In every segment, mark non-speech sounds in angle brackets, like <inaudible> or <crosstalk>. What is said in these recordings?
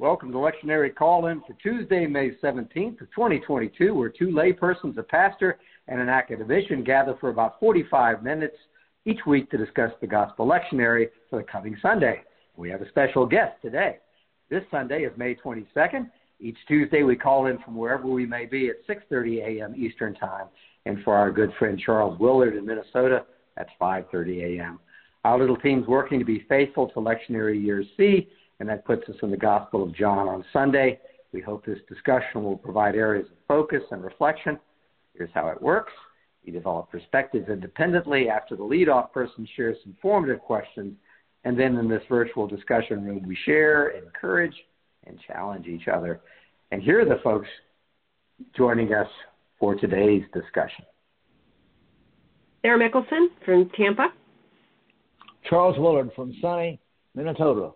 Welcome to Lectionary Call In for Tuesday, May 17th of 2022, where two laypersons, a pastor, and an academician gather for about 45 minutes each week to discuss the Gospel Lectionary for the coming Sunday. We have a special guest today. This Sunday is May 22nd. Each Tuesday we call in from wherever we may be at 6:30 a.m. Eastern Time, and for our good friend Charles Willard in Minnesota, that's 5:30 a.m. Our little team's working to be faithful to Lectionary Year C, and that puts us in the Gospel of John on Sunday. We hope this discussion will provide areas of focus and reflection. Here's how it works. We develop perspectives independently after the lead-off person shares some formative questions, and then in this virtual discussion room, we share, encourage, and challenge each other. And here are the folks joining us for today's discussion. Sarah Mickelson from Tampa. Charles Willard from sunny Minnesota.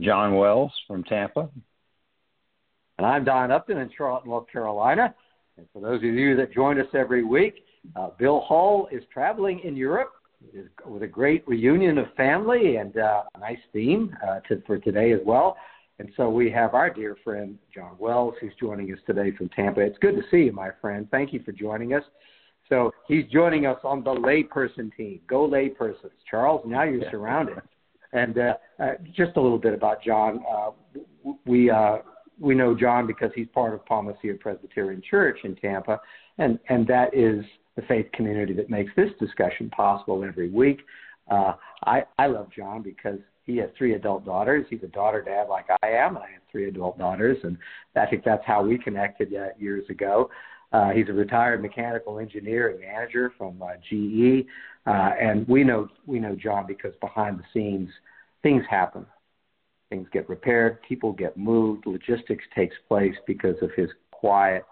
John Wells from Tampa. And I'm Don Upton in Charlotte, North Carolina. And for those of you that join us every week, uh, Bill Hall is traveling in Europe with a great reunion of family and uh, a nice theme uh, to, for today as well. And so we have our dear friend John Wells who's joining us today from Tampa. It's good to see you, my friend. Thank you for joining us. So he's joining us on the layperson team. Go laypersons. Charles, now you're yeah. <laughs> surrounded. And uh, uh, just a little bit about John. Uh, we uh, we know John because he's part of Palma Ceia Presbyterian Church in Tampa, and and that is the faith community that makes this discussion possible every week. Uh, I I love John because he has three adult daughters. He's a daughter dad like I am, and I have three adult daughters, and I think that's how we connected uh, years ago. Uh, he's a retired mechanical engineer and manager from uh, GE, uh, and we know we know John because behind the scenes things happen. Things get repaired, people get moved, logistics takes place because of his quiet,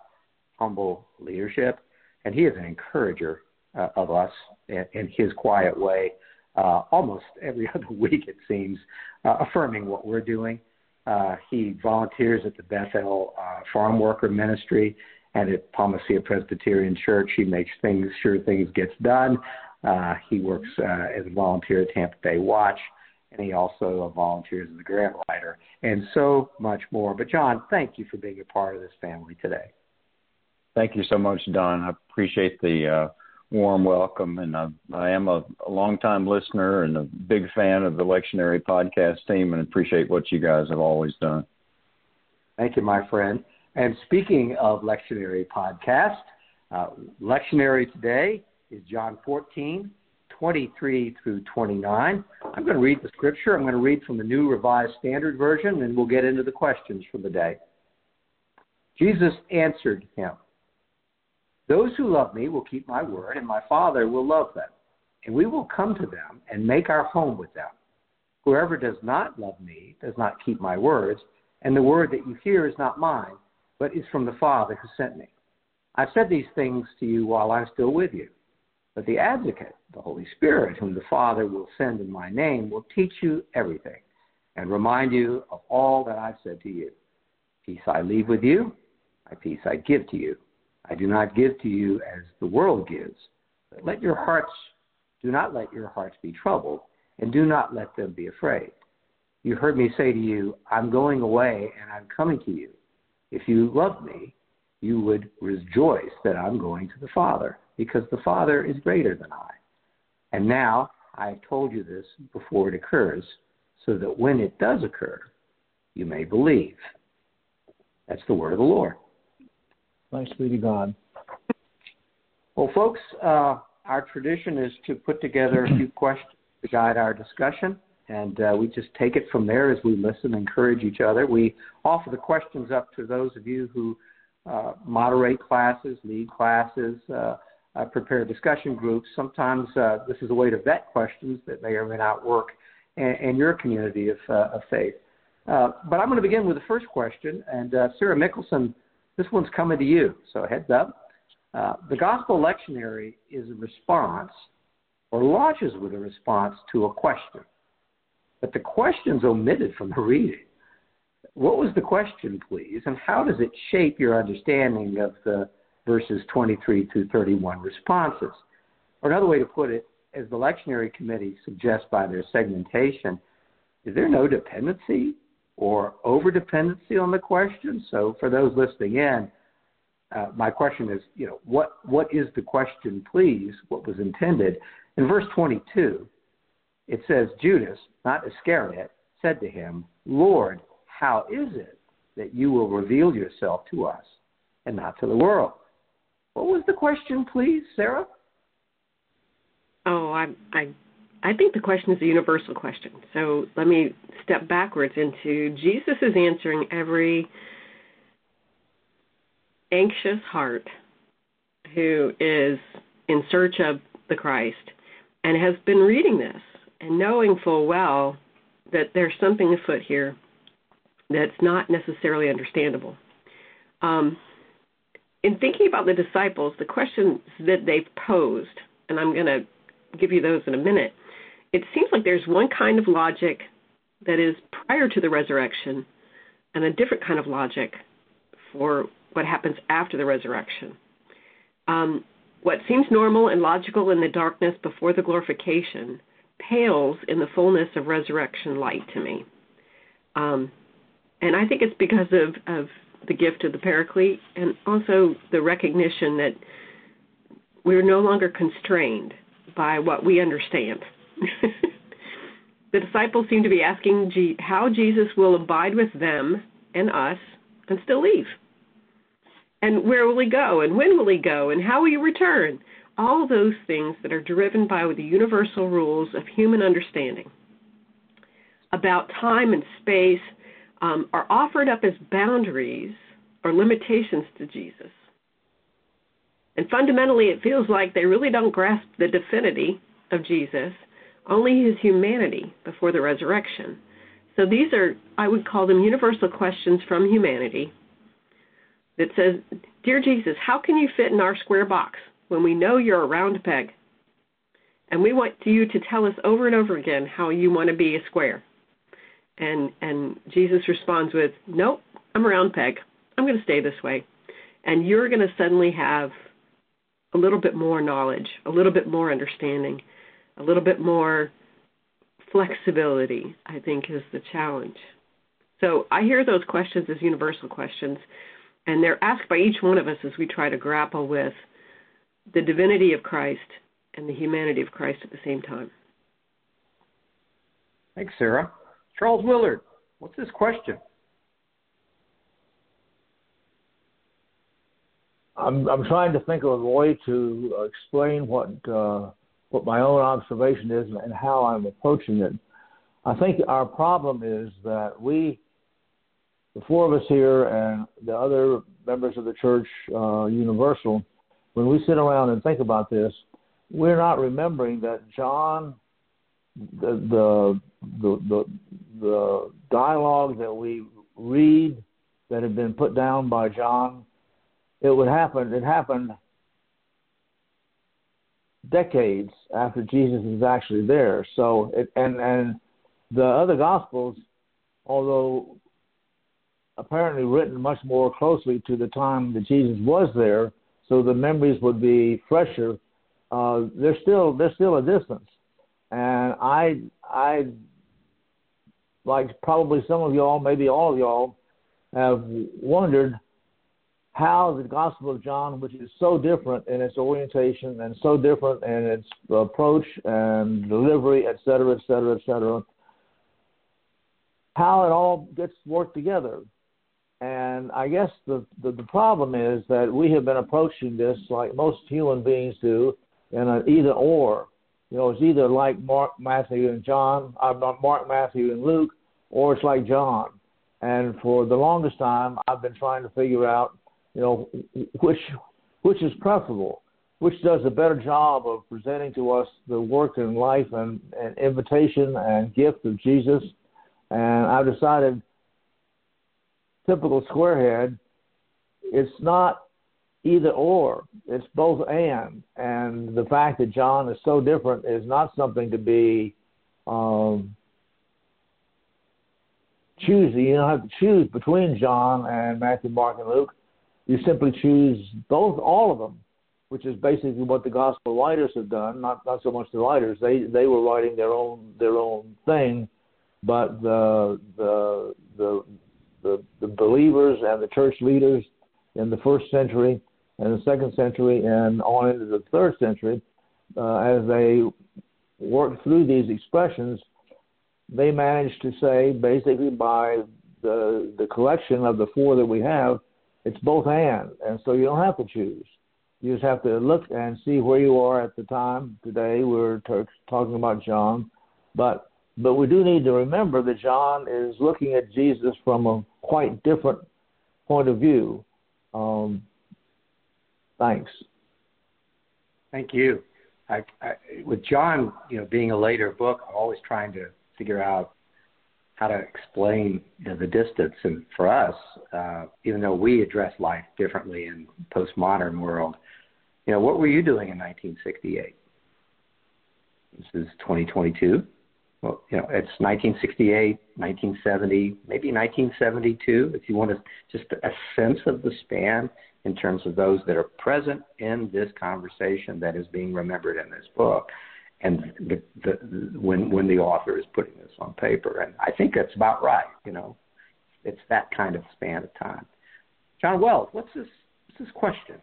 humble leadership, and he is an encourager uh, of us in, in his quiet way. Uh, almost every <laughs> other week, it seems, uh, affirming what we're doing. Uh, he volunteers at the Beth-El uh, Farm Worker Ministry and at Palma Ceia Presbyterian Church. He makes things sure things gets done. Uh, he works uh, as a volunteer at Tampa Bay Watch, and he also volunteers as a grant writer, and so much more. But John, thank you for being a part of this family today. Thank you so much, Don. I appreciate the uh, warm welcome, and I, I am a, a longtime listener and a big fan of the Lectionary podcast team, and appreciate what you guys have always done. Thank you, my friend. And speaking of lectionary podcast, uh, lectionary today is John 14, 23 through 29. I'm going to read the scripture. I'm going to read from the New Revised Standard Version, and we'll get into the questions for the day. Jesus answered him, Those who love me will keep my word, and my Father will love them, and we will come to them and make our home with them. Whoever does not love me does not keep my words, and the word that you hear is not mine but is from the Father who sent me. I've said these things to you while I'm still with you. But the advocate, the Holy Spirit, whom the Father will send in my name, will teach you everything and remind you of all that I've said to you. Peace I leave with you, my peace I give to you. I do not give to you as the world gives. But let your hearts, do not let your hearts be troubled, and do not let them be afraid. You heard me say to you, I'm going away and I'm coming to you. If you love me, you would rejoice that I'm going to the Father, because the Father is greater than I. And now I have told you this before it occurs, so that when it does occur, you may believe. That's the word of the Lord. Thanks be to God. Well, folks, uh, our tradition is to put together a few questions to guide our discussion and uh, we just take it from there as we listen, and encourage each other. We offer the questions up to those of you who uh, moderate classes, lead classes, uh, prepare discussion groups. Sometimes uh, this is a way to vet questions that may or may not work in, in your community of, uh, of faith. Uh, but I'm going to begin with the first question, and uh, Sarah Mickelson, this one's coming to you, so heads up. Uh, the gospel lectionary is a response, or launches with a response to a question but the question's omitted from the reading. What was the question, please, and how does it shape your understanding of the verses 23 through 31 responses? Or another way to put it, as the lectionary committee suggests by their segmentation, is there no dependency or over dependency on the question? So for those listening in, uh, my question is, you know, what what is the question, please? What was intended? In verse 22, it says Judas, not Iscariot, said to him, Lord, how is it that you will reveal yourself to us and not to the world? What was the question, please, Sarah? Oh, I I I think the question is a universal question. So let me step backwards into Jesus is answering every anxious heart who is in search of the Christ and has been reading this and knowing full well that there's something afoot here that's not necessarily understandable. Um, in thinking about the disciples, the questions that they've posed, and I'm going to give you those in a minute, it seems like there's one kind of logic that is prior to the resurrection and a different kind of logic for what happens after the resurrection. Um, what seems normal and logical in the darkness before the glorification pales in the fullness of resurrection light to me. Um, and I think it's because of, of the gift of the Paraclete and also the recognition that we're no longer constrained by what we understand. <laughs> the disciples seem to be asking how Jesus will abide with them and us and still leave. And where will he go? And when will he go? And how will he return? all those things that are driven by the universal rules of human understanding about time and space um, are offered up as boundaries or limitations to Jesus. And fundamentally, it feels like they really don't grasp the divinity of Jesus, only his humanity before the resurrection. So these are, I would call them universal questions from humanity that says, Dear Jesus, how can you fit in our square box? when we know you're a round peg. And we want you to tell us over and over again how you want to be a square. And and Jesus responds with, Nope, I'm a round peg. I'm going to stay this way. And you're going to suddenly have a little bit more knowledge, a little bit more understanding, a little bit more flexibility, I think is the challenge. So I hear those questions as universal questions, and they're asked by each one of us as we try to grapple with the divinity of Christ and the humanity of Christ at the same time. Thanks, Sarah. Charles Willard, what's this question? I'm I'm trying to think of a way to uh, explain what uh, what my own observation is and how I'm approaching it. I think our problem is that we, the four of us here and the other members of the church, uh, Universal, when we sit around and think about this, we're not remembering that John, the the the the, dialogue that we read that had been put down by John, it would happen. It happened decades after Jesus is actually there. So it, and and the other gospels, although apparently written much more closely to the time that Jesus was there, so the memories would be fresher. Uh, there's still there's still a distance, and I I like probably some of y'all, maybe all of y'all, have wondered how the Gospel of John, which is so different in its orientation and so different in its approach and delivery, et cetera, et cetera, et cetera, how it all gets worked together. And I guess the, the, the problem is that we have been approaching this like most human beings do, in an either or. You know, it's either like Mark, Matthew, and John, uh, Mark, Matthew, and Luke, or it's like John. And for the longest time, I've been trying to figure out, you know, which which is preferable, which does a better job of presenting to us the work and life and, and invitation and gift of Jesus. And I've decided typical squarehead, it's not either or. It's both and. And the fact that John is so different is not something to be um, choosy. You don't have to choose between John and Matthew, Mark, and Luke. You simply choose both, all of them, which is basically what the gospel writers have done. Not not so much the writers; they they were writing their own their own thing, but the the the the, the believers and the church leaders in the first century and the second century and on into the third century, uh, as they worked through these expressions, they managed to say basically by the the collection of the four that we have, it's both and, and so you don't have to choose. You just have to look and see where you are at the time. Today we're t- talking about John, but but we do need to remember that John is looking at Jesus from a quite different point of view. Um, thanks. Thank you. I, I, with John, you know, being a later book, I'm always trying to figure out how to explain you know, the distance. And for us, uh, even though we address life differently in postmodern world, you know, what were you doing in 1968? This is 2022. Well, you know, it's 1968, 1970, maybe 1972, if you want to just a sense of the span in terms of those that are present in this conversation that is being remembered in this book. And the, the, when when the author is putting this on paper. And I think that's about right you know. It's that kind of span of time. John Wells what's this what's this question?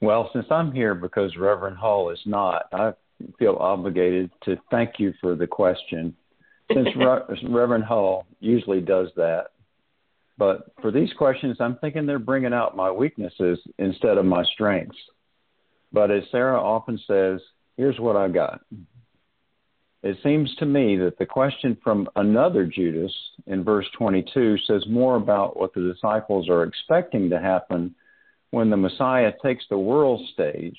Well since I'm here because Reverend Hall is not I feel obligated to thank you for the question. Since <laughs> Reverend Hall usually does that but for these questions, I'm thinking they're bringing out my weaknesses instead of my strengths. But as Sarah often says, here's what I got. It seems to me that the question from another Judas in verse 22 says more about what the disciples are expecting to happen when the Messiah takes the world stage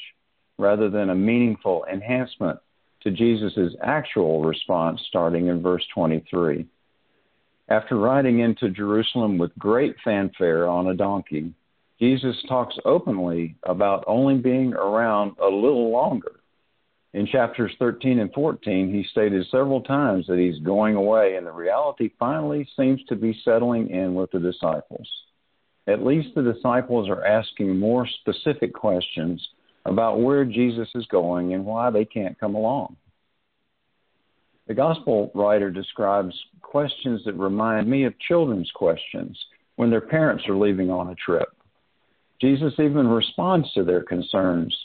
rather than a meaningful enhancement to Jesus' actual response starting in verse 23. After riding into Jerusalem with great fanfare on a donkey, Jesus talks openly about only being around a little longer. In chapters 13 and 14, he stated several times that he's going away, and the reality finally seems to be settling in with the disciples. At least the disciples are asking more specific questions about where Jesus is going and why they can't come along. The gospel writer describes questions that remind me of children's questions when their parents are leaving on a trip. Jesus even responds to their concerns,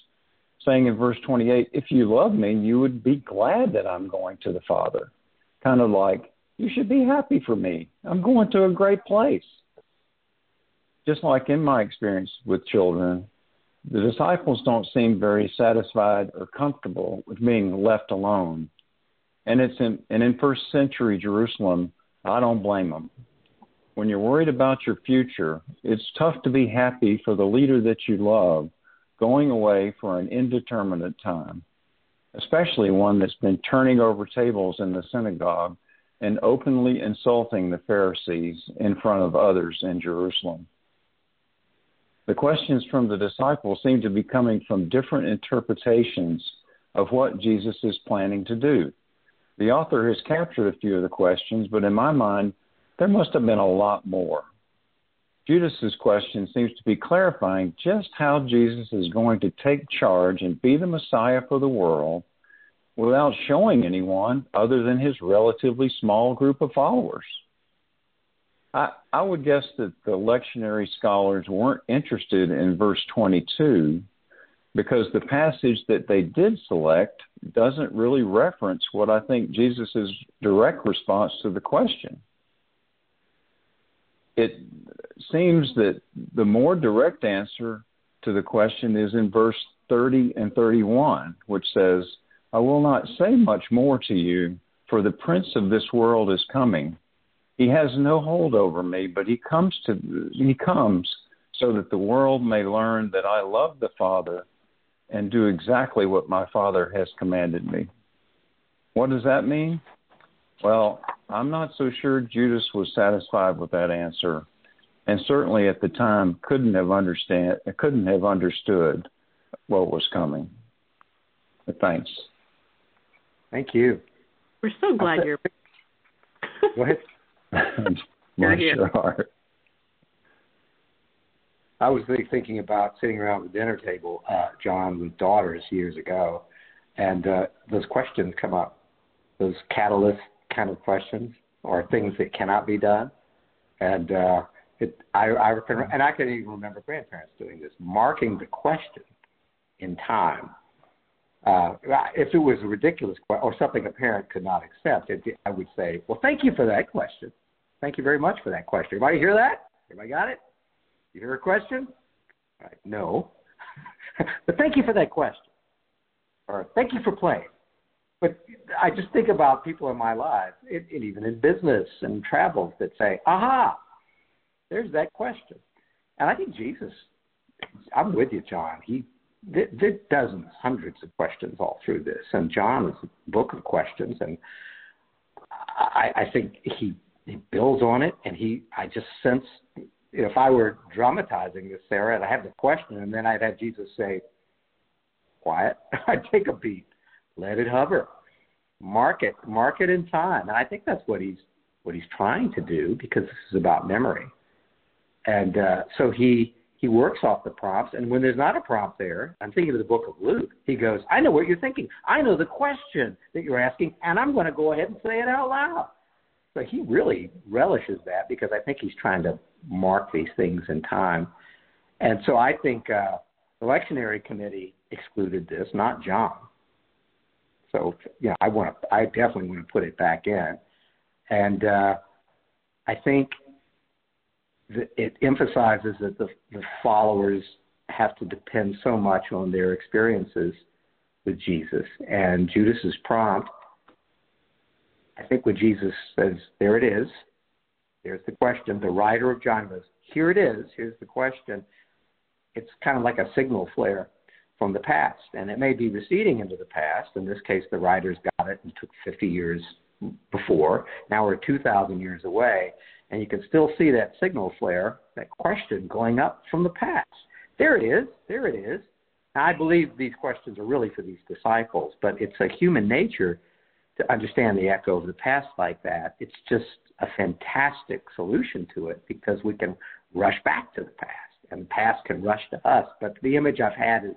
saying in verse 28, If you love me, you would be glad that I'm going to the Father. Kind of like, You should be happy for me. I'm going to a great place. Just like in my experience with children, the disciples don't seem very satisfied or comfortable with being left alone and it's in and in first century Jerusalem, I don't blame them. When you're worried about your future, it's tough to be happy for the leader that you love going away for an indeterminate time, especially one that's been turning over tables in the synagogue and openly insulting the Pharisees in front of others in Jerusalem. The questions from the disciples seem to be coming from different interpretations of what Jesus is planning to do. The author has captured a few of the questions, but in my mind, there must have been a lot more. Judas's question seems to be clarifying just how Jesus is going to take charge and be the Messiah for the world without showing anyone other than his relatively small group of followers. I, I would guess that the lectionary scholars weren't interested in verse 22 because the passage that they did select doesn't really reference what I think Jesus' direct response to the question. It seems that the more direct answer to the question is in verse 30 and 31, which says, I will not say much more to you, for the prince of this world is coming. He has no hold over me, but he comes to he comes so that the world may learn that I love the Father and do exactly what my Father has commanded me. What does that mean? Well, I'm not so sure Judas was satisfied with that answer, and certainly at the time couldn't have understand couldn't have understood what was coming. But thanks. Thank you. We're so glad you're. <laughs> Go ahead. <laughs> you're here. I was really thinking about sitting around the dinner table, uh, John, with daughters years ago, and uh, those questions come up. those catalyst kind of questions or things that cannot be done. And uh, it, I, I can, and I can even remember grandparents doing this, marking the question in time. Uh, if it was a ridiculous question or something a parent could not accept, it, I would say, "Well, thank you for that question. Thank you very much for that question. Everybody hear that? Everybody got it? You hear a question? Right, no, <laughs> but thank you for that question, or thank you for playing." But I just think about people in my life, it, even in business and travels, that say, "Aha, there's that question." And I think Jesus, I'm with you, John. He there dozens, hundreds of questions all through this, and John is a book of questions, and I, I think he he builds on it, and he I just sense if I were dramatizing this, Sarah, and I'd have the question, and then I'd have Jesus say, "Quiet." <laughs> I'd take a beat, let it hover, mark it, mark it in time, and I think that's what he's what he's trying to do because this is about memory, and uh, so he he works off the prompts, and when there's not a prompt there, I'm thinking of the book of Luke. He goes, "I know what you're thinking. I know the question that you're asking, and I'm going to go ahead and say it out loud." So he really relishes that because I think he's trying to mark these things in time, and so I think uh, the lectionary committee excluded this, not John. So yeah, I want to, I definitely want to put it back in, and uh, I think it emphasizes that the, the followers have to depend so much on their experiences with Jesus. And Judas's prompt, I think what Jesus says, There it is, there's the question, the writer of John goes, Here it is, here's the question. It's kind of like a signal flare from the past. And it may be receding into the past. In this case, the writers got it and took 50 years before. Now we're 2,000 years away and you can still see that signal flare, that question going up from the past. There it is. There it is. Now, I believe these questions are really for these disciples, but it's a human nature to understand the echo of the past like that. It's just a fantastic solution to it because we can rush back to the past, and the past can rush to us. But the image I've had is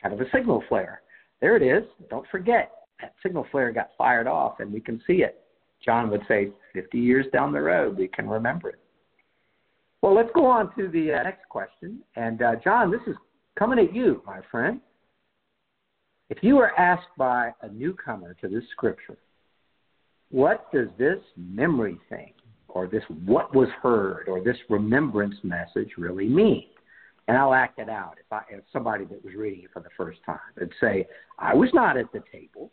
kind of a signal flare. There it is. Don't forget that signal flare got fired off, and we can see it. John would say 50 years down the road, we can remember it. Well, let's go on to the uh, next question. And uh, John, this is coming at you, my friend. If you were asked by a newcomer to this scripture, what does this memory thing, or this what was heard, or this remembrance message really mean? And I'll act it out if I if somebody that was reading it for the first time and say, I was not at the table.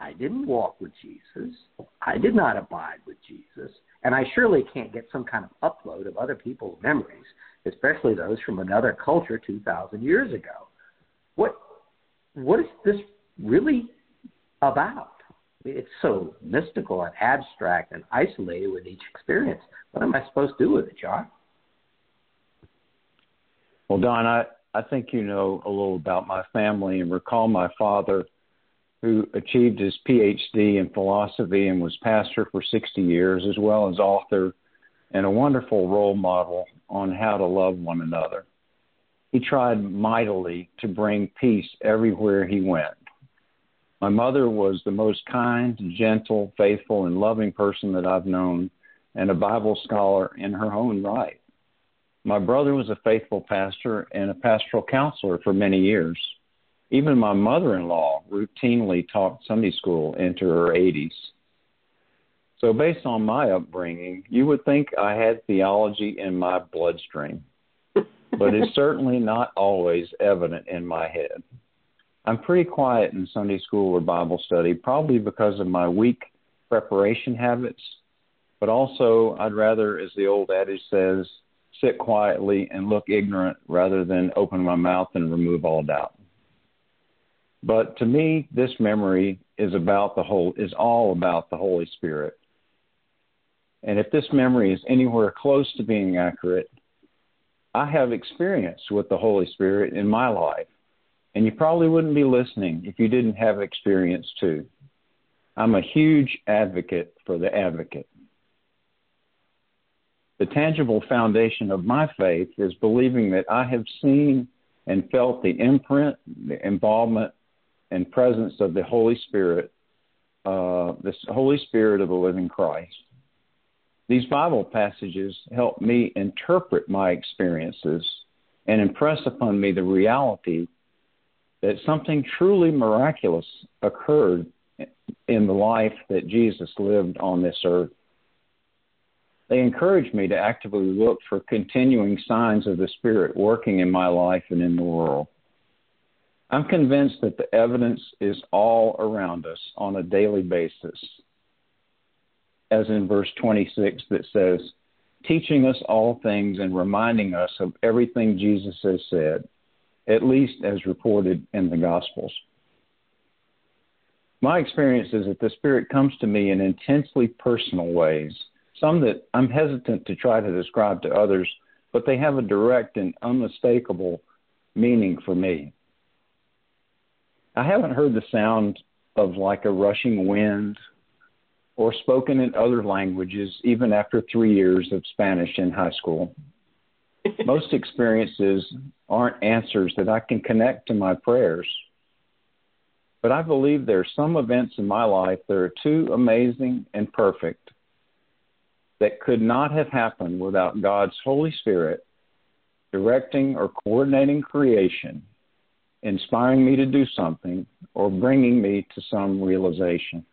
I didn't walk with Jesus. I did not abide with Jesus. And I surely can't get some kind of upload of other people's memories, especially those from another culture 2,000 years ago. What, what is this really about? It's so mystical and abstract and isolated with each experience. What am I supposed to do with it, John? Well, Don, I, I think you know a little about my family and recall my father – who achieved his PhD in philosophy and was pastor for 60 years, as well as author and a wonderful role model on how to love one another. He tried mightily to bring peace everywhere he went. My mother was the most kind, gentle, faithful, and loving person that I've known, and a Bible scholar in her own right. My brother was a faithful pastor and a pastoral counselor for many years. Even my mother in law routinely taught Sunday school into her 80s. So, based on my upbringing, you would think I had theology in my bloodstream, but it's certainly not always evident in my head. I'm pretty quiet in Sunday school or Bible study, probably because of my weak preparation habits, but also I'd rather, as the old adage says, sit quietly and look ignorant rather than open my mouth and remove all doubt. But to me, this memory is about the whole is all about the Holy Spirit. And if this memory is anywhere close to being accurate, I have experience with the Holy Spirit in my life. And you probably wouldn't be listening if you didn't have experience too. I'm a huge advocate for the advocate. The tangible foundation of my faith is believing that I have seen and felt the imprint, the involvement, and presence of the Holy Spirit uh, the Holy Spirit of the living Christ. These Bible passages help me interpret my experiences and impress upon me the reality that something truly miraculous occurred in the life that Jesus lived on this earth. They encourage me to actively look for continuing signs of the Spirit working in my life and in the world. I'm convinced that the evidence is all around us on a daily basis. As in verse 26 that says, teaching us all things and reminding us of everything Jesus has said, at least as reported in the Gospels. My experience is that the Spirit comes to me in intensely personal ways, some that I'm hesitant to try to describe to others, but they have a direct and unmistakable meaning for me. I haven't heard the sound of like a rushing wind or spoken in other languages even after three years of Spanish in high school. Most experiences aren't answers that I can connect to my prayers. But I believe there are some events in my life that are too amazing and perfect that could not have happened without God's Holy Spirit directing or coordinating creation, inspiring me to do something, or bringing me to some realization.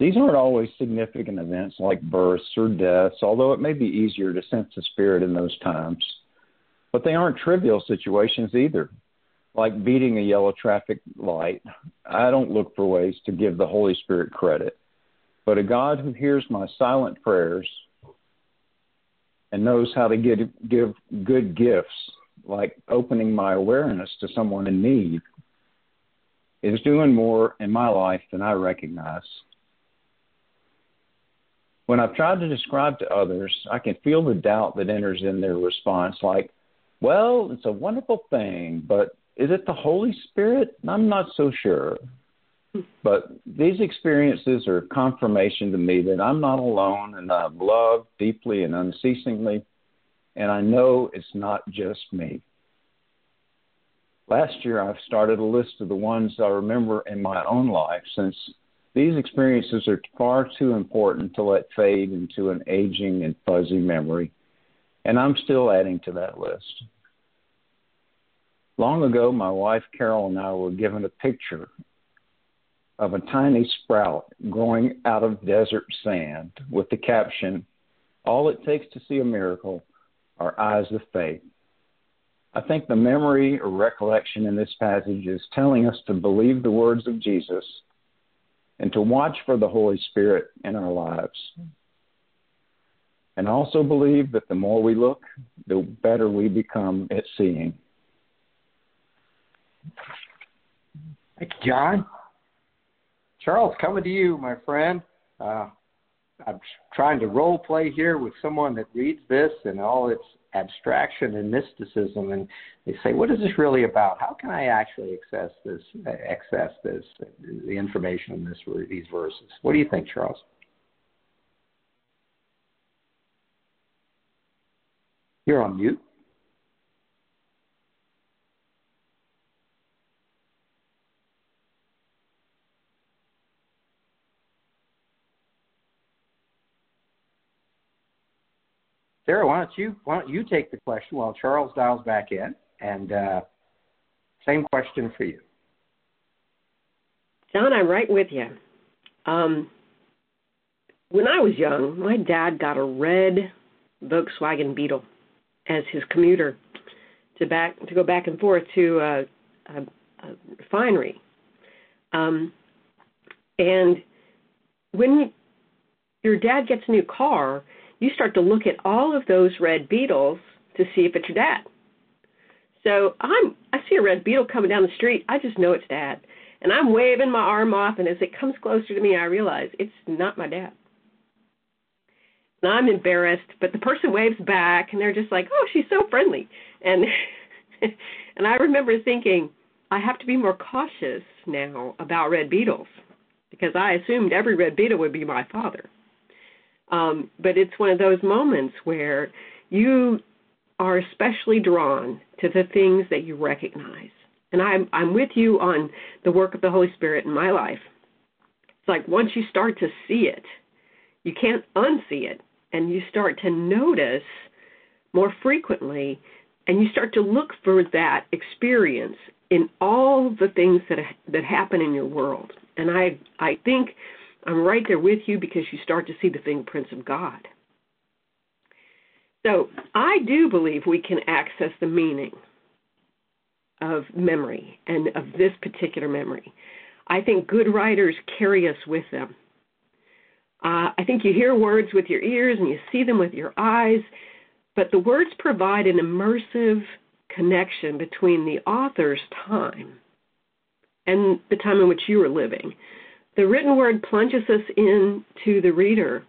These aren't always significant events like births or deaths, although it may be easier to sense the Spirit in those times. But they aren't trivial situations either like beating a yellow traffic light, I don't look for ways to give the Holy Spirit credit. But a God who hears my silent prayers and knows how to give, give good gifts, like opening my awareness to someone in need, is doing more in my life than I recognize. When I've tried to describe to others, I can feel the doubt that enters in their response, like, well, it's a wonderful thing, but is it the Holy Spirit? I'm not so sure. But these experiences are confirmation to me that I'm not alone and I've loved deeply and unceasingly, and I know it's not just me. Last year, I've started a list of the ones I remember in my own life since these experiences are far too important to let fade into an aging and fuzzy memory, and I'm still adding to that list. Long ago, my wife Carol and I were given a picture of a tiny sprout growing out of desert sand with the caption, All it takes to see a miracle are eyes of faith. I think the memory or recollection in this passage is telling us to believe the words of Jesus and to watch for the Holy Spirit in our lives. And also believe that the more we look, the better we become at seeing. Thank you, John. Charles, coming to you, my friend. Uh, I'm trying to role play here with someone that reads this and all its abstraction and mysticism, and they say, "What is this really about? How can I actually access this? Access this the information in this these verses? What do you think, Charles?" You're on mute. Sarah, why don't you why don't you take the question while Charles dials back in, and uh, same question for you. John, I'm right with you. Um, when I was young, my dad got a red Volkswagen Beetle as his commuter to back to go back and forth to a, a, a refinery. Um, and when your dad gets a new car, you start to look at all of those red beetles to see if it's your dad. So I'm I see a red beetle coming down the street, I just know it's dad. And I'm waving my arm off and as it comes closer to me I realize it's not my dad. And I'm embarrassed, but the person waves back and they're just like, "Oh, she's so friendly." And <laughs> and I remember thinking, I have to be more cautious now about red beetles because I assumed every red beetle would be my father. Um, but it's one of those moments where you are especially drawn to the things that you recognize. And I'm I'm with you on the work of the Holy Spirit in my life. It's like once you start to see it, you can't unsee it, and you start to notice more frequently, and you start to look for that experience in all the things that that happen in your world. And I I think I'm right there with you because you start to see the fingerprints of God. So I do believe we can access the meaning of memory and of this particular memory. I think good writers carry us with them. Uh, I think you hear words with your ears and you see them with your eyes, but the words provide an immersive connection between the author's time and the time in which you are living. The written word plunges us into the reader,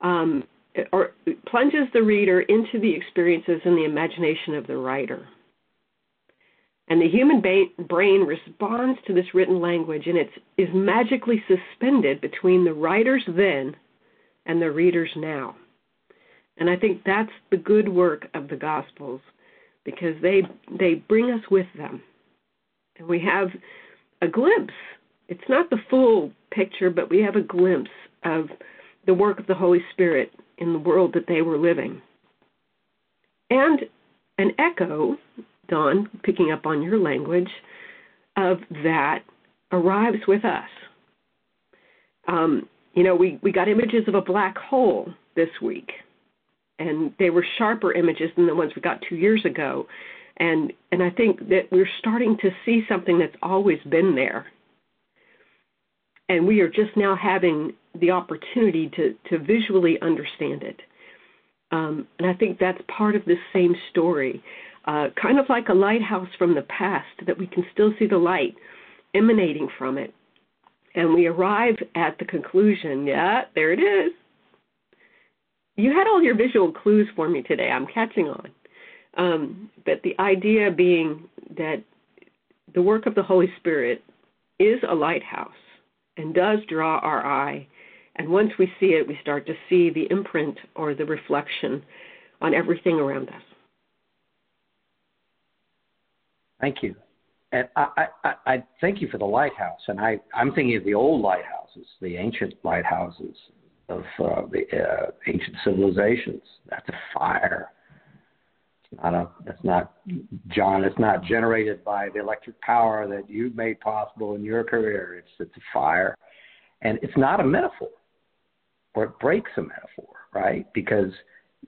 um, or plunges the reader into the experiences and the imagination of the writer. And the human ba- brain responds to this written language, and it is magically suspended between the writers then and the readers now. And I think that's the good work of the Gospels, because they they bring us with them, and we have a glimpse. It's not the full picture, but we have a glimpse of the work of the Holy Spirit in the world that they were living, and an echo Don, picking up on your language, of that arrives with us. Um, you know, we, we got images of a black hole this week, and they were sharper images than the ones we got two years ago. And and I think that we're starting to see something that's always been there. And we are just now having the opportunity to, to visually understand it. Um, and I think that's part of this same story uh, kind of like a lighthouse from the past, that we can still see the light emanating from it. And we arrive at the conclusion, yeah, there it is. You had all your visual clues for me today. I'm catching on. Um, but the idea being that the work of the Holy Spirit is a lighthouse and does draw our eye. And once we see it, we start to see the imprint or the reflection on everything around us. Thank you. And I, I, I thank you for the lighthouse. And I, I'm thinking of the old lighthouses, the ancient lighthouses of uh, the uh, ancient civilizations. That's a fire. Not a. Not John. It's not generated by the electric power that you've made possible in your career. It's it's a fire, and it's not a metaphor, or it breaks a metaphor, right? Because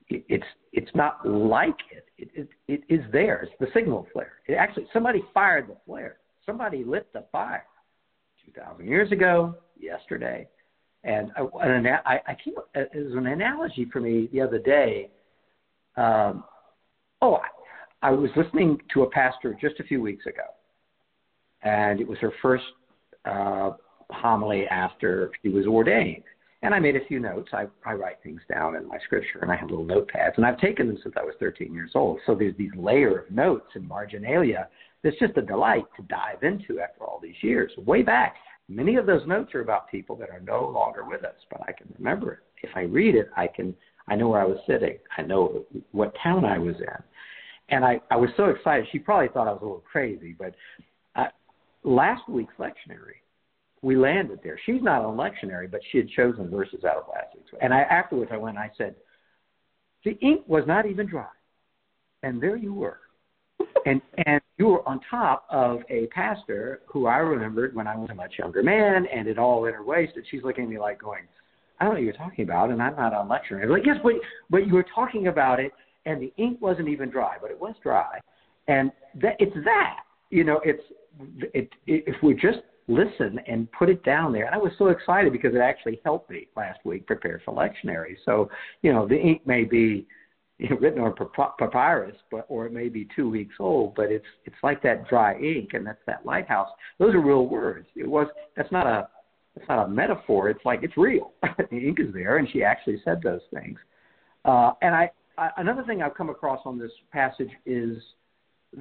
it's it's not like it. It, it. it is there. It's the signal flare. It actually somebody fired the flare. Somebody lit the fire. Two thousand years ago, yesterday, and an, I, I came. as an analogy for me the other day. Um, oh, I, I was listening to a pastor just a few weeks ago, and it was her first uh, homily after she was ordained and I made a few notes. I, I write things down in my scripture, and I have little notepads, and I've taken them since I was 13 years old. So there's these layer of notes and marginalia that's just a delight to dive into after all these years. Way back, many of those notes are about people that are no longer with us, but I can remember it. If I read it, I can. I know where I was sitting. I know what town I was in, and I I was so excited. She probably thought I was a little crazy, but I, last week's lectionary we landed there. She's not on lectionary, but she had chosen verses out of last week's. And I afterwards I went and I said, the ink was not even dry, and there you were, <laughs> and and you were on top of a pastor who I remembered when I was a much younger man, and it all interlaced. And she's looking at me like going, I don't know what you're talking about, and I'm not on lectionary. I'm like, yes, but but you were talking about it, and the ink wasn't even dry, but it was dry, and that it's that you know it's it, it if we're just listen and put it down there. And I was so excited because it actually helped me last week prepare for lectionary. So, you know, the ink may be you <laughs> know, written on papyrus, but or it may be two weeks old, but it's it's like that dry ink, and that's that lighthouse. Those are real words. It was that's not a it's not a metaphor. It's like it's real. <laughs> the ink is there, and she actually said those things. Uh, and I another thing I've come across on this passage is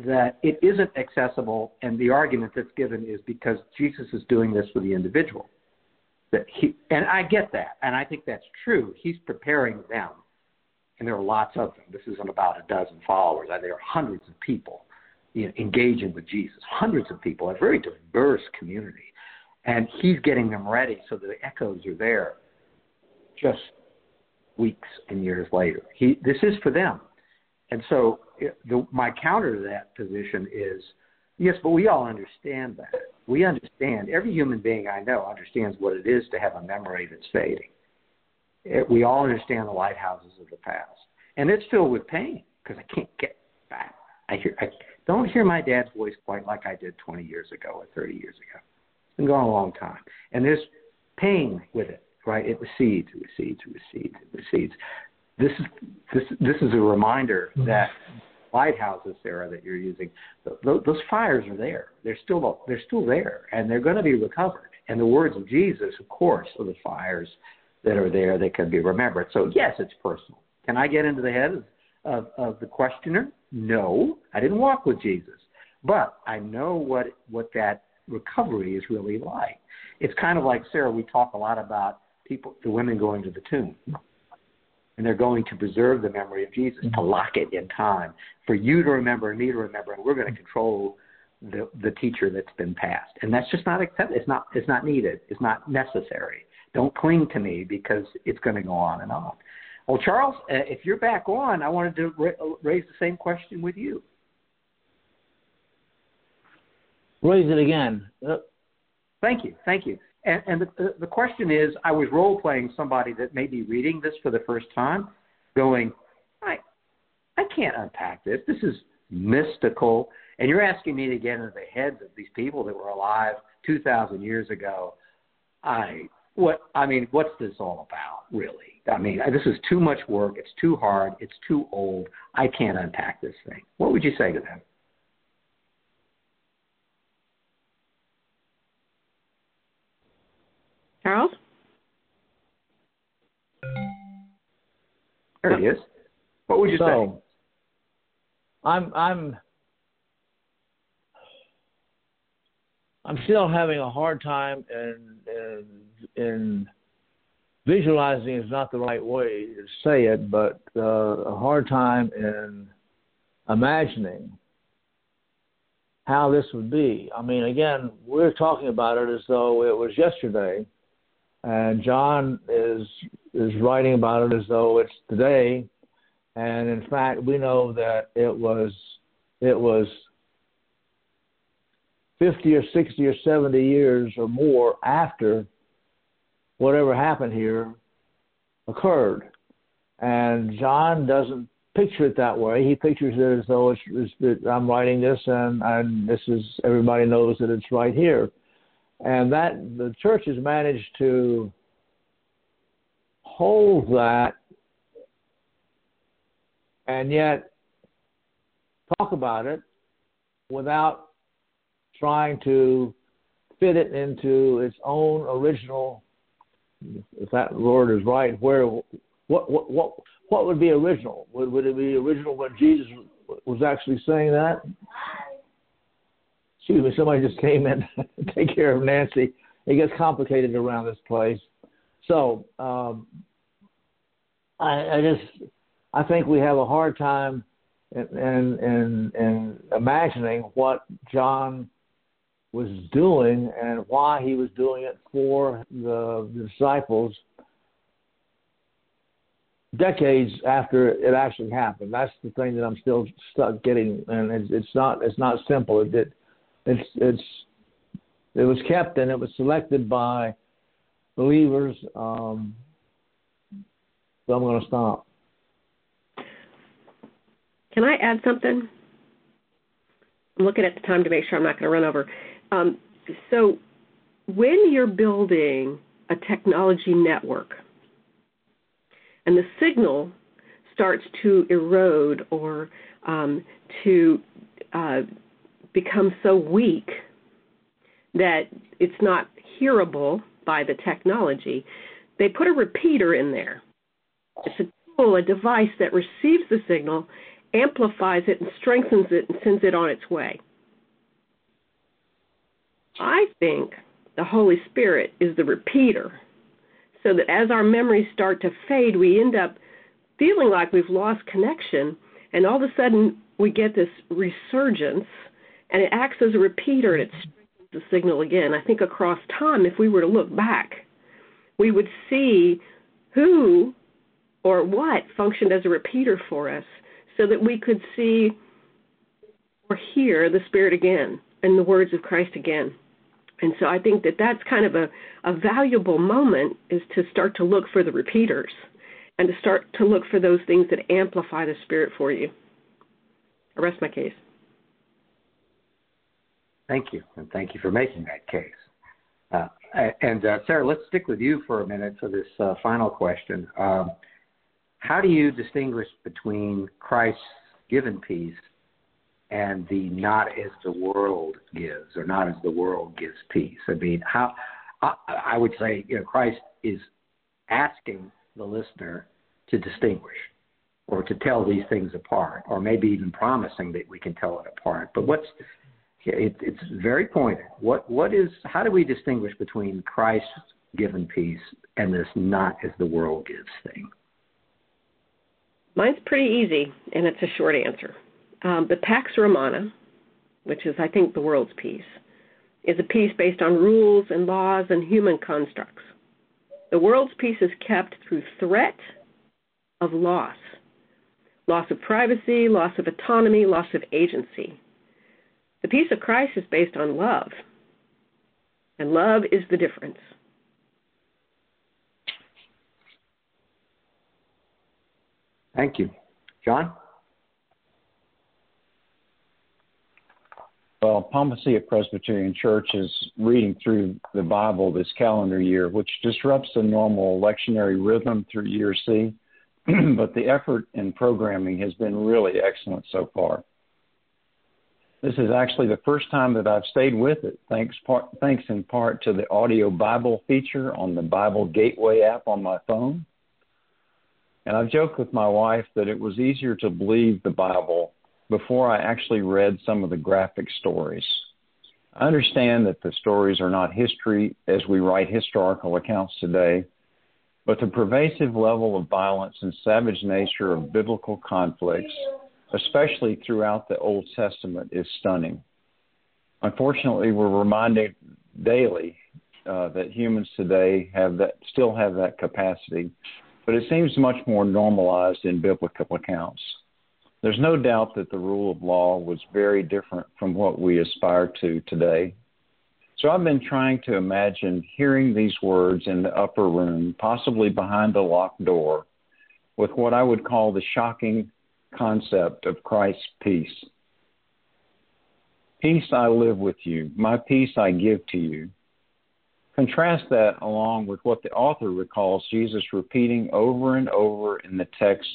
that it isn't accessible, and the argument that's given is because Jesus is doing this for the individual. That he, and I get that, and I think that's true. He's preparing them, and there are lots of them. This isn't about a dozen followers. There are hundreds of people you know, engaging with Jesus, hundreds of people, a very diverse community. and he's getting them ready so the echoes are there just weeks and years later. He, this is for them. And so the, my counter to that position is yes, but we all understand that. We understand, every human being I know understands what it is to have a memory that's fading. It, we all understand the lighthouses of the past. And it's filled with pain because I can't get back. I hear, I don't hear my dad's voice quite like I did 20 years ago or 30 years ago. It's been going a long time. And there's pain with it, right? It recedes, it recedes, it recedes, it recedes. This is this this is a reminder mm-hmm. that lighthouses, Sarah, that you're using, those, those fires are there. They're still they're still there, and they're going to be recovered. And the words of Jesus, of course, are the fires that are there that can be remembered. So yes, it's personal. Can I get into the head of, of, of the questioner? No, I didn't walk with Jesus, but I know what what that recovery is really like. It's kind of like Sarah. We talk a lot about people, the women going to the tomb and they're going to preserve the memory of Jesus, to lock it in time, for you to remember and me to remember, and we're going to control the the teacher that's been passed. And that's just not accepted. It's not it's not needed. It's not necessary. Don't cling to me because it's going to go on and on. Well, Charles, uh, if you're back on, I wanted to ra- raise the same question with you. Raise it again. Uh, thank you, thank you. And, and the, the question is, I was role playing somebody that may be reading this for the first time, going, I, I can't unpack this. This is mystical. And you're asking me to get into the heads of these people that were alive 2,000 years ago. I, what, I mean, what's this all about, really? I mean, this is too much work. It's too hard. It's too old. I can't unpack this thing. What would you say to them? Charles? There he is. What would you so, say? I'm I'm I'm still having a hard time in in, in visualizing is not the right way to say it, but uh, a hard time in imagining how this would be. I mean, again, we're talking about it as though it was yesterday, and John is is writing about it as though it's today, and in fact, we know that it was it was 50 or 60 or 70 years or more after whatever happened here occurred. And John doesn't picture it that way. He pictures it as though it's, it's, I'm writing this and, and this is everybody knows that it's right here and that the church has managed to hold that and yet talk about it without trying to fit it into its own original if that word is right where what what what what would be original? Would, would it be original when jesus was actually saying that excuse me, somebody just came in <laughs> to take care of Nancy. It gets complicated around this place. So um, I, I just I think we have a hard time in, in, in, in imagining what John was doing and why he was doing it for the, the disciples decades after it actually happened. That's the thing that I'm still stuck getting, and it's, it's not it's not simple. It, it it's it's it was kept and it was selected by believers. Um, so I'm going to stop. Can I add something? I'm looking at the time to make sure I'm not going to run over. Um, so, when you're building a technology network and the signal starts to erode or um, to uh, become so weak that it's not hearable by the technology, they put a repeater in there. It's a tool, a device that receives the signal, amplifies it, and strengthens it and sends it on its way. I think the Holy Spirit is the repeater, so that as our memories start to fade, we end up feeling like we've lost connection, and all of a sudden we get this resurgence and it acts as a repeater and it strengthens the signal again. I think across time, if we were to look back, we would see who or what functioned as a repeater for us so that we could see or hear the Spirit again and the words of Christ again. And so I think that that's kind of a, a valuable moment is to start to look for the repeaters and to start to look for those things that amplify the Spirit for you. I rest my case. Thank you, and thank you for making that case. Uh, and uh, Sarah, let's stick with you for a minute for this uh, final question. Um, how do you distinguish between Christ's given peace and the not as the world gives or not as the world gives peace? I mean, how I, I would say, you know, Christ is asking the listener to distinguish or to tell these things apart, or maybe even promising that we can tell it apart. But what's it, it's very pointed. What what is how do we distinguish between Christ's given peace and this not as the world gives thing? Mine's pretty easy, and it's a short answer. Um, the Pax Romana, which is I think the world's peace, is a peace based on rules and laws and human constructs. The world's peace is kept through threat of loss loss of privacy, loss of autonomy, loss of agency. The peace of Christ is based on love, and love is the difference. Thank you. John? Well, Palma Ceia Presbyterian Church is reading through the Bible this calendar year, which disrupts the normal lectionary rhythm through year C, <clears throat> but the effort in programming has been really excellent so far. This is actually the first time that I've stayed with it, thanks, part, thanks in part to the audio Bible feature on the Bible Gateway app on my phone. And I've joked with my wife that it was easier to believe the Bible before I actually read some of the graphic stories. I understand that the stories are not history as we write historical accounts today, but the pervasive level of violence and savage nature of biblical conflicts especially throughout the Old Testament, is stunning. Unfortunately, we're reminded daily uh, that humans today have that still have that capacity, but it seems much more normalized in biblical accounts. There's no doubt that the rule of law was very different from what we aspire to today. So I've been trying to imagine hearing these words in the upper room, possibly behind a locked door, with what I would call the shocking concept of Christ's peace. Peace I live with you, my peace I give to you. Contrast that along with what the author recalls Jesus repeating over and over in the text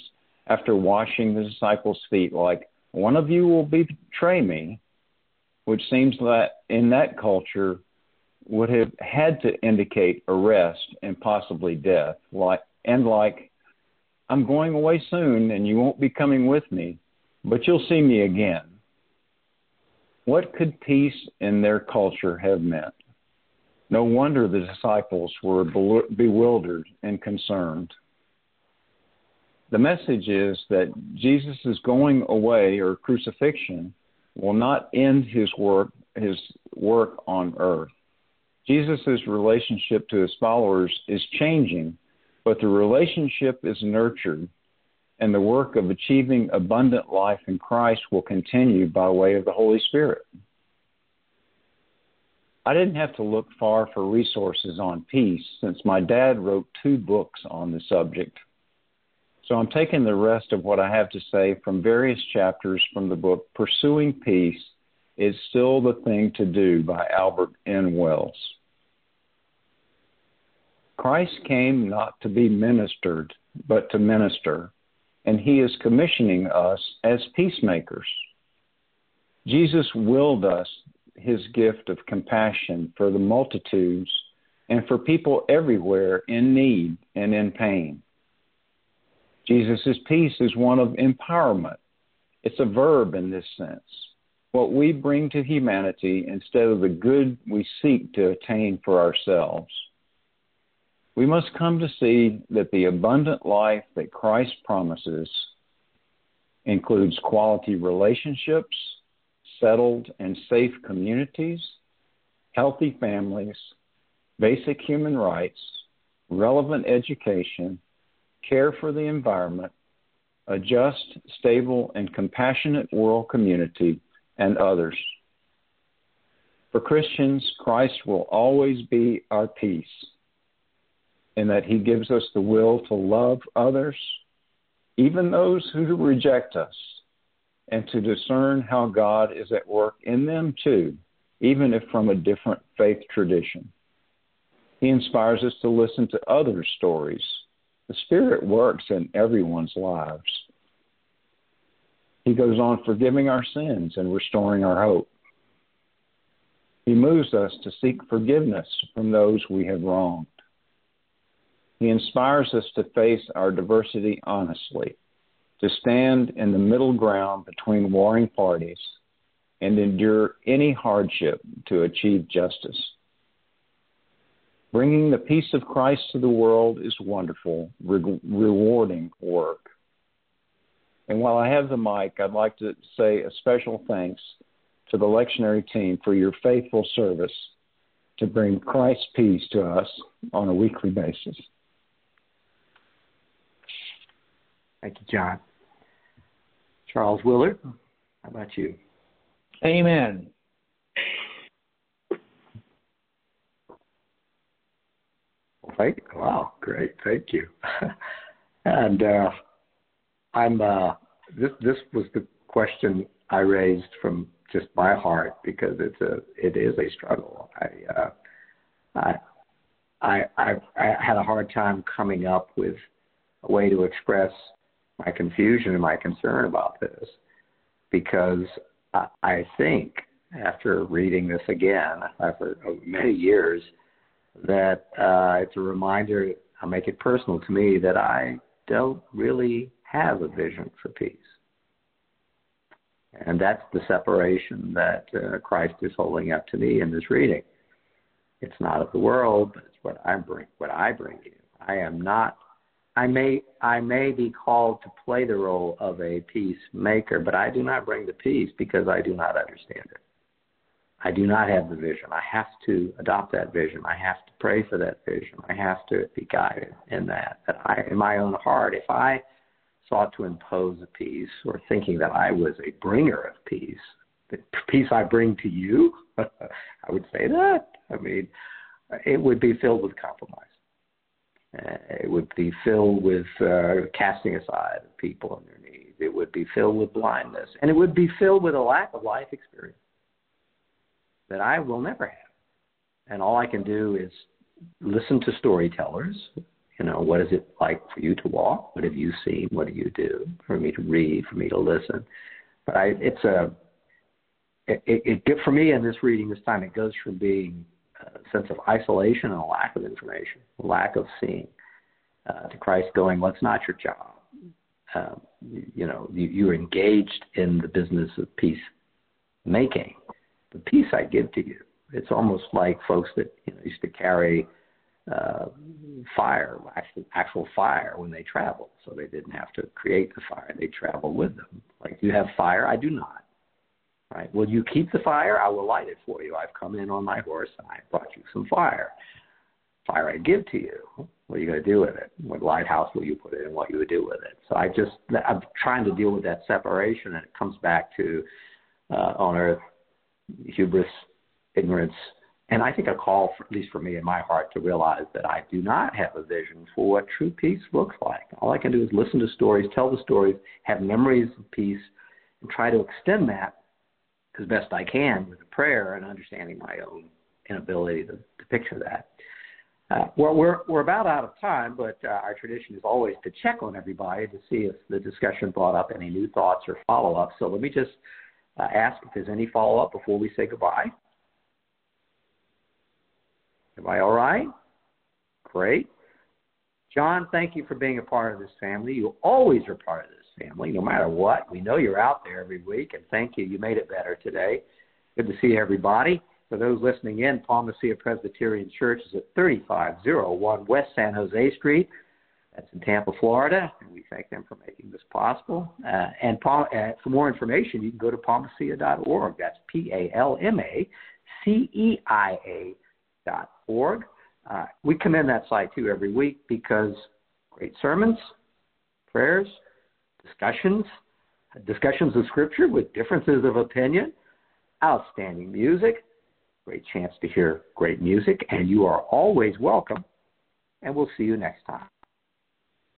after washing the disciples' feet, like, One of you will betray me, which seems that in that culture would have had to indicate arrest and possibly death, like and like I'm going away soon and you won't be coming with me, but you'll see me again. What could peace in their culture have meant? No wonder the disciples were bewildered and concerned. The message is that Jesus' going away or crucifixion will not end his work, his work on earth. Jesus' relationship to his followers is changing but the relationship is nurtured, and the work of achieving abundant life in Christ will continue by way of the Holy Spirit. I didn't have to look far for resources on peace since my dad wrote two books on the subject. So I'm taking the rest of what I have to say from various chapters from the book Pursuing Peace is Still the Thing to Do by Albert N. Wells. Christ came not to be ministered, but to minister, and he is commissioning us as peacemakers. Jesus willed us his gift of compassion for the multitudes and for people everywhere in need and in pain. Jesus' peace is one of empowerment. It's a verb in this sense. What we bring to humanity instead of the good we seek to attain for ourselves. We must come to see that the abundant life that Christ promises includes quality relationships, settled and safe communities, healthy families, basic human rights, relevant education, care for the environment, a just, stable, and compassionate world community, and others. For Christians, Christ will always be our peace, in that he gives us the will to love others, even those who reject us, and to discern how God is at work in them too, even if from a different faith tradition. He inspires us to listen to others' stories the Spirit works in everyone's lives. He goes on forgiving our sins and restoring our hope. He moves us to seek forgiveness from those we have wronged. He inspires us to face our diversity honestly, to stand in the middle ground between warring parties, and endure any hardship to achieve justice. Bringing the peace of Christ to the world is wonderful, re- rewarding work. And while I have the mic, I'd like to say a special thanks to the lectionary team for your faithful service to bring Christ's peace to us on a weekly basis. Thank you, John. Charles Willard, how about you? Amen. Thank wow, great, thank you. <laughs> and uh, I'm uh, this this was the question I raised from just my heart because it's a it is a struggle. I uh, I I I I had a hard time coming up with a way to express my confusion and my concern about this because I, I think after reading this again after many years that uh, it's a reminder, I'll make it personal to me, that I don't really have a vision for peace. And that's the separation that uh, Christ is holding up to me in this reading. It's not of the world, but it's what I bring. What I bring you. I am not. I may. I may be called to play the role of a peacemaker, but I do not bring the peace because I do not understand it. I do not have the vision. I have to adopt that vision. I have to pray for that vision. I have to be guided in that. That I, in my own heart, if I sought to impose a peace or thinking that I was a bringer of peace, the peace I bring to you, <laughs> I would say that. I mean, it would be filled with compromise. Uh, it would be filled with uh, casting aside of people and their needs. It would be filled with blindness, and it would be filled with a lack of life experience that I will never have. And all I can do is listen to storytellers. You know, what is it like for you to walk? What have you seen? What do you do? For me to read, for me to listen. But I, it's a, it, it, it for me in this reading this time, it goes from being sense of isolation and a lack of information, lack of seeing, uh, to Christ going, well, it's not your job. Um, you, you know, you, you're engaged in the business of peace making the peace I give to you. It's almost like folks that you know used to carry uh, fire, actual, actual fire when they traveled, so they didn't have to create the fire; they travel with them. Like you have fire, I do not. Right? Will you keep the fire? I will light it for you. I've come in on my horse and I brought you some fire. Fire I give to you. What are you going to do with it? What lighthouse will you put it in? What you would do with it? So I just I'm trying to deal with that separation, and it comes back to uh, on earth hubris, ignorance, and I think a call, for, at least for me in my heart, to realize that I do not have a vision for what true peace looks like. All I can do is listen to stories, tell the stories, have memories of peace, and try to extend that as best I can with a prayer and understanding my own inability to, to picture that. Uh, well, we're we're about out of time, but uh, our tradition is always to check on everybody to see if the discussion brought up any new thoughts or follow up. So let me just uh, ask if there's any follow up before we say goodbye. Am I all right? Great. John, thank you for being a part of this family. You always are part of this family, no matter what. We know you're out there every week, and thank you. You made it better today. Good to see everybody. For those listening in, Palma Ceia Presbyterian Church is at 3501 West San Jose Street. That's in Tampa, Florida, and we thank them for making this possible. Uh, and uh, for more information, you can go to palmaceia.org. That's P A L M A ceia.org. Uh, we commend that site too every week because great sermons, prayers, discussions, discussions of Scripture with differences of opinion, outstanding music, great chance to hear great music, and you are always welcome. And we'll see you next time.